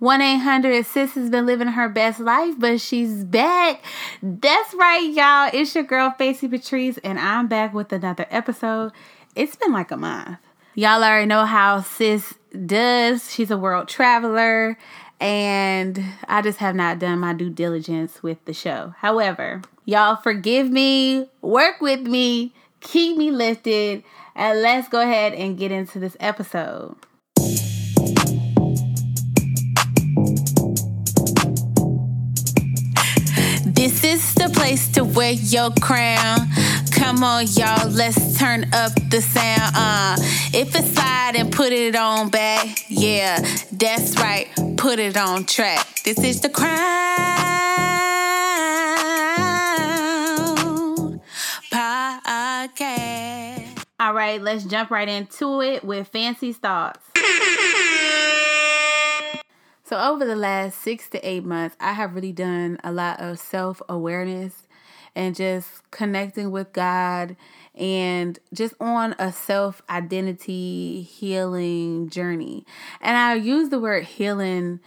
1 800 Sis has been living her best life, but she's back. That's right, y'all. It's your girl, Facey Patrice, and I'm back with another episode. It's been like a month. Y'all already know how Sis does. She's a world traveler, and I just have not done my due diligence with the show. However, y'all forgive me, work with me, keep me lifted, and let's go ahead and get into this episode. Place to wear your crown. Come on, y'all, let's turn up the sound. Uh, if it's slide and put it on back, yeah, that's right, put it on track. This is the crown podcast. All right, let's jump right into it with fancy thoughts. So, over the last six to eight months, I have really done a lot of self awareness and just connecting with God and just on a self identity healing journey. And I use the word healing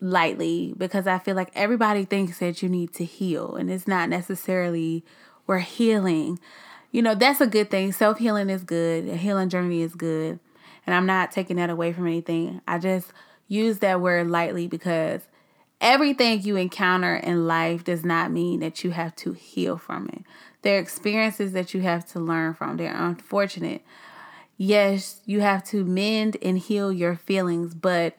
lightly because I feel like everybody thinks that you need to heal, and it's not necessarily we're healing. You know, that's a good thing. Self healing is good, a healing journey is good. And I'm not taking that away from anything. I just use that word lightly because everything you encounter in life does not mean that you have to heal from it. There are experiences that you have to learn from. They're unfortunate. Yes, you have to mend and heal your feelings, but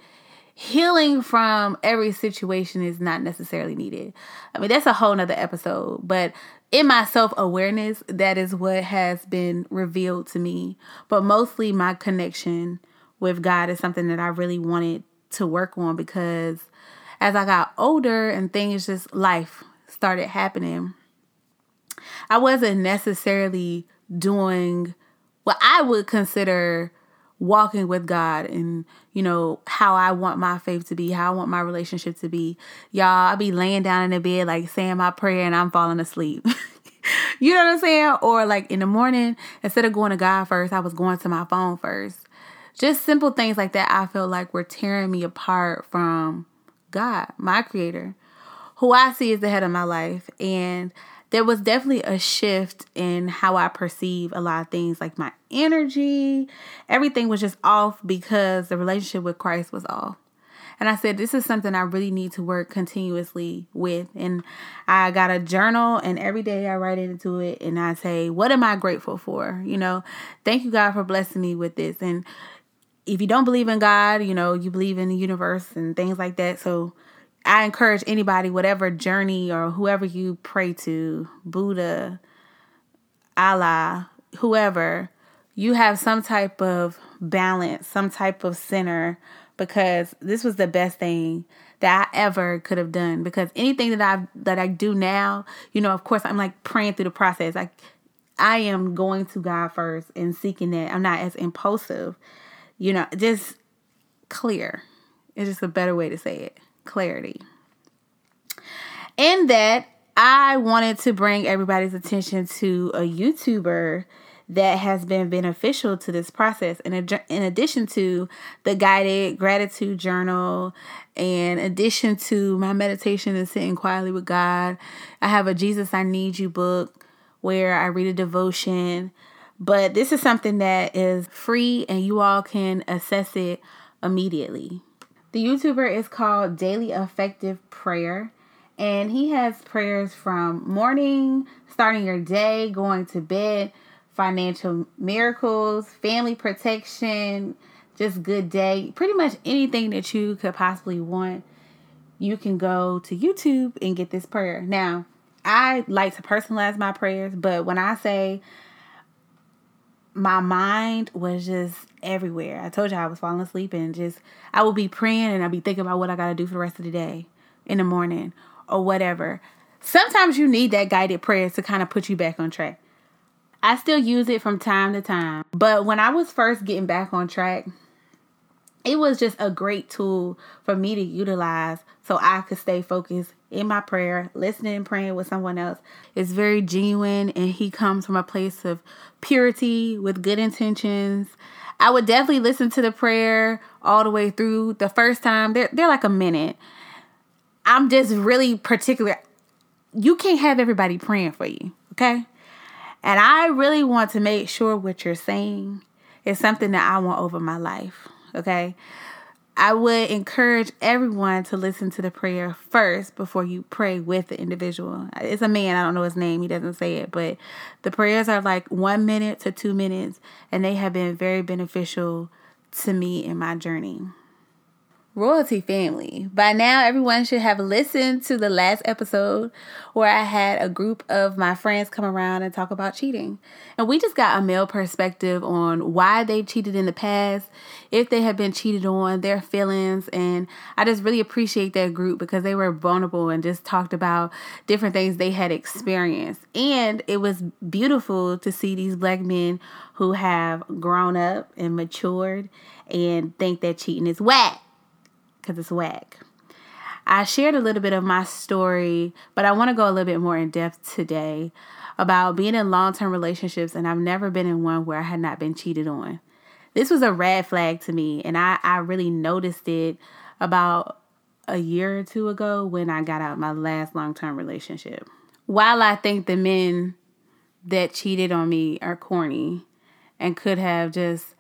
healing from every situation is not necessarily needed. I mean, that's a whole nother episode, but in my self awareness, that is what has been revealed to me. But mostly my connection with God is something that I really wanted to work on because as I got older and things just life started happening, I wasn't necessarily doing what I would consider walking with God and you know how I want my faith to be, how I want my relationship to be. Y'all, I'd be laying down in the bed like saying my prayer and I'm falling asleep. you know what I'm saying? Or like in the morning, instead of going to God first, I was going to my phone first. Just simple things like that, I feel like were tearing me apart from God, my creator, who I see as the head of my life. And there was definitely a shift in how I perceive a lot of things, like my energy. Everything was just off because the relationship with Christ was off. And I said, this is something I really need to work continuously with. And I got a journal, and every day I write into it and I say, what am I grateful for? You know, thank you, God, for blessing me with this. And if you don't believe in God, you know, you believe in the universe and things like that. So I encourage anybody, whatever journey or whoever you pray to, Buddha, Allah, whoever, you have some type of balance, some type of center, because this was the best thing that I ever could have done. Because anything that I that I do now, you know, of course, I'm like praying through the process. Like I am going to God first and seeking that. I'm not as impulsive you know, just clear. It's just a better way to say it. Clarity. In that, I wanted to bring everybody's attention to a YouTuber that has been beneficial to this process. In, in addition to the guided gratitude journal, in addition to my meditation and sitting quietly with God, I have a Jesus I Need You book where I read a devotion. But this is something that is free and you all can assess it immediately. The YouTuber is called Daily Effective Prayer, and he has prayers from morning, starting your day, going to bed, financial miracles, family protection, just good day, pretty much anything that you could possibly want. You can go to YouTube and get this prayer. Now, I like to personalize my prayers, but when I say my mind was just everywhere. I told you I was falling asleep and just I would be praying and I'd be thinking about what I got to do for the rest of the day in the morning or whatever. Sometimes you need that guided prayer to kind of put you back on track. I still use it from time to time, but when I was first getting back on track, it was just a great tool for me to utilize so I could stay focused in my prayer, listening and praying with someone else. It's very genuine and he comes from a place of purity with good intentions. I would definitely listen to the prayer all the way through. The first time, they're, they're like a minute. I'm just really particular. You can't have everybody praying for you, okay? And I really want to make sure what you're saying is something that I want over my life, okay? I would encourage everyone to listen to the prayer first before you pray with the individual. It's a man, I don't know his name, he doesn't say it, but the prayers are like one minute to two minutes, and they have been very beneficial to me in my journey. Royalty family. By now, everyone should have listened to the last episode where I had a group of my friends come around and talk about cheating. And we just got a male perspective on why they've cheated in the past, if they have been cheated on, their feelings. And I just really appreciate that group because they were vulnerable and just talked about different things they had experienced. And it was beautiful to see these black men who have grown up and matured and think that cheating is whack because it's whack. I shared a little bit of my story, but I want to go a little bit more in depth today about being in long term relationships, and I've never been in one where I had not been cheated on. This was a red flag to me, and I, I really noticed it about a year or two ago when I got out my last long term relationship. While I think the men that cheated on me are corny and could have just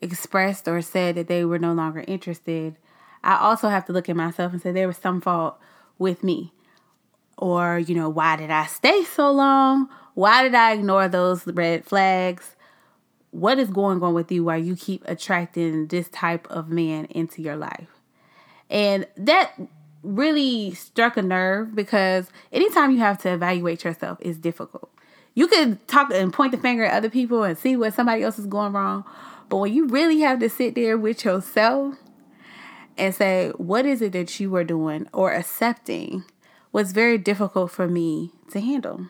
expressed or said that they were no longer interested, I also have to look at myself and say there was some fault with me. Or, you know, why did I stay so long? Why did I ignore those red flags? What is going on with you while you keep attracting this type of man into your life? And that really struck a nerve because anytime you have to evaluate yourself is difficult. You can talk and point the finger at other people and see what somebody else is going wrong, but when you really have to sit there with yourself and say, what is it that you are doing or accepting was very difficult for me to handle.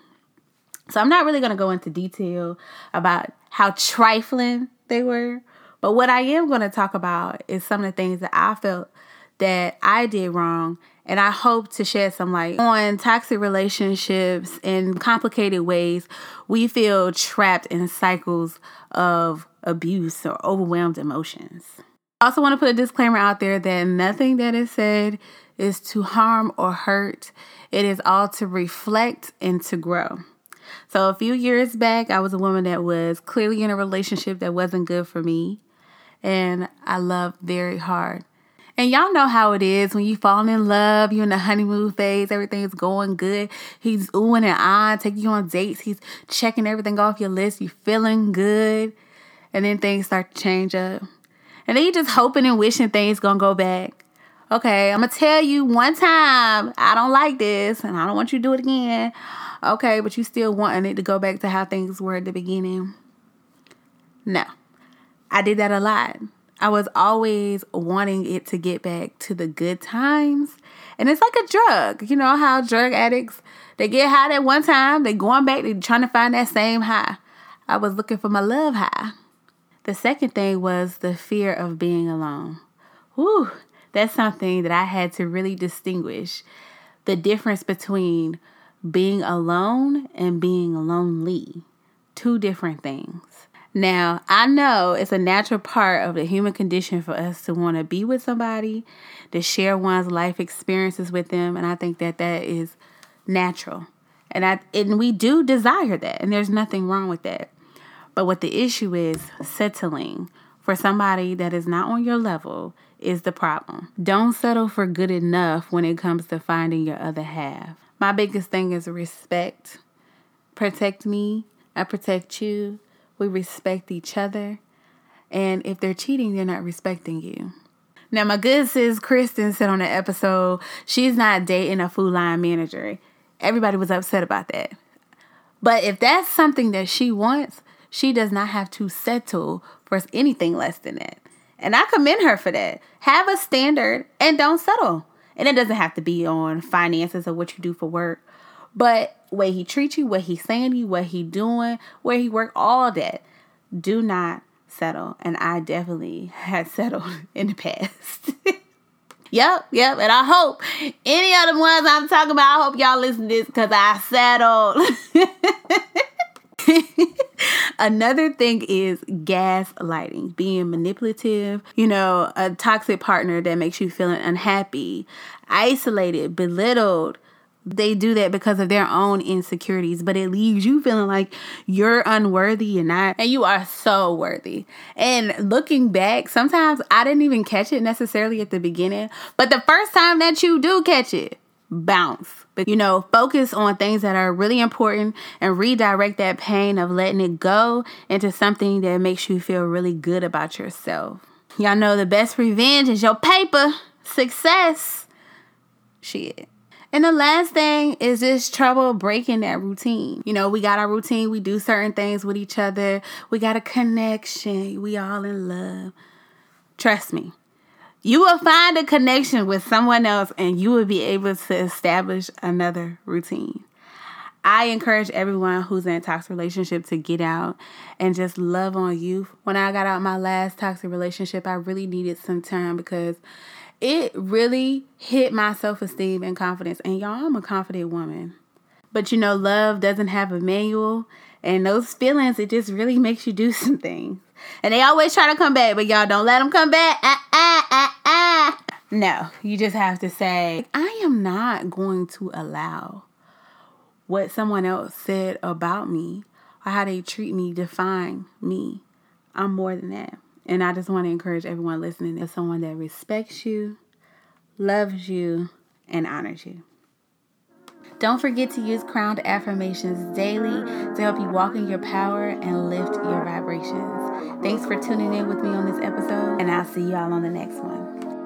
So I'm not really going to go into detail about how trifling they were, but what I am going to talk about is some of the things that I felt that I did wrong. And I hope to shed some light on toxic relationships in complicated ways. We feel trapped in cycles of abuse or overwhelmed emotions. I also want to put a disclaimer out there that nothing that is said is to harm or hurt. It is all to reflect and to grow. So, a few years back, I was a woman that was clearly in a relationship that wasn't good for me, and I loved very hard. And y'all know how it is when you fall in love, you're in the honeymoon phase, everything's going good. He's oohing and ah, taking you on dates, he's checking everything off your list, you're feeling good, and then things start to change up. And then you just hoping and wishing things gonna go back. Okay, I'm gonna tell you one time, I don't like this and I don't want you to do it again. Okay, but you still wanting it to go back to how things were at the beginning. No, I did that a lot. I was always wanting it to get back to the good times. And it's like a drug. You know how drug addicts, they get high at one time, they going back, they trying to find that same high. I was looking for my love high. The second thing was the fear of being alone. Whew, that's something that I had to really distinguish the difference between being alone and being lonely. Two different things. Now, I know it's a natural part of the human condition for us to want to be with somebody, to share one's life experiences with them, and I think that that is natural. And I and we do desire that, and there's nothing wrong with that. But what the issue is, settling for somebody that is not on your level is the problem. Don't settle for good enough when it comes to finding your other half. My biggest thing is respect. Protect me, I protect you. We respect each other. And if they're cheating, they're not respecting you. Now, my good sis Kristen said on the episode, she's not dating a Food Lion manager. Everybody was upset about that. But if that's something that she wants, she does not have to settle for anything less than that. And I commend her for that. Have a standard and don't settle. And it doesn't have to be on finances or what you do for work, but way he treats you, what he's saying to you, what he doing, where he work, all that. Do not settle. And I definitely had settled in the past. yep, yep. And I hope any other ones I'm talking about, I hope y'all listen to this because I settled. Another thing is gaslighting, being manipulative, you know, a toxic partner that makes you feeling unhappy, isolated, belittled. They do that because of their own insecurities, but it leaves you feeling like you're unworthy and not, and you are so worthy. And looking back, sometimes I didn't even catch it necessarily at the beginning, but the first time that you do catch it, bounce. But you know, focus on things that are really important and redirect that pain of letting it go into something that makes you feel really good about yourself. Y'all know the best revenge is your paper success. Shit. And the last thing is this trouble breaking that routine. You know, we got our routine, we do certain things with each other, we got a connection, we all in love. Trust me, you will find a connection with someone else and you will be able to establish another routine. I encourage everyone who's in a toxic relationship to get out and just love on you. When I got out my last toxic relationship, I really needed some time because it really hit my self esteem and confidence. And y'all, I'm a confident woman. But you know, love doesn't have a manual, and those feelings, it just really makes you do some things. And they always try to come back, but y'all don't let them come back. Ah, ah, ah, ah. No, you just have to say, I am not going to allow what someone else said about me or how they treat me define me. I'm more than that. And I just want to encourage everyone listening as someone that respects you, loves you, and honors you. Don't forget to use crowned affirmations daily to help you walk in your power and lift your vibrations. Thanks for tuning in with me on this episode, and I'll see y'all on the next one.